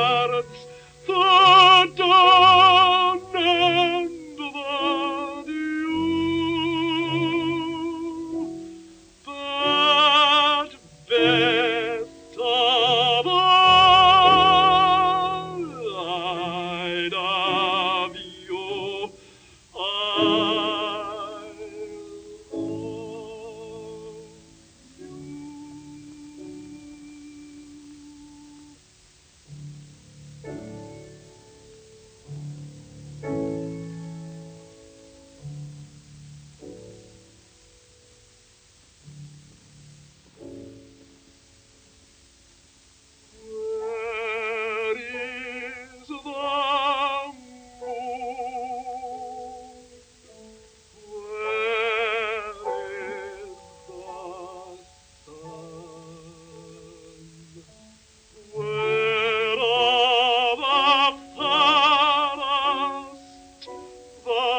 hearts,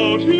you.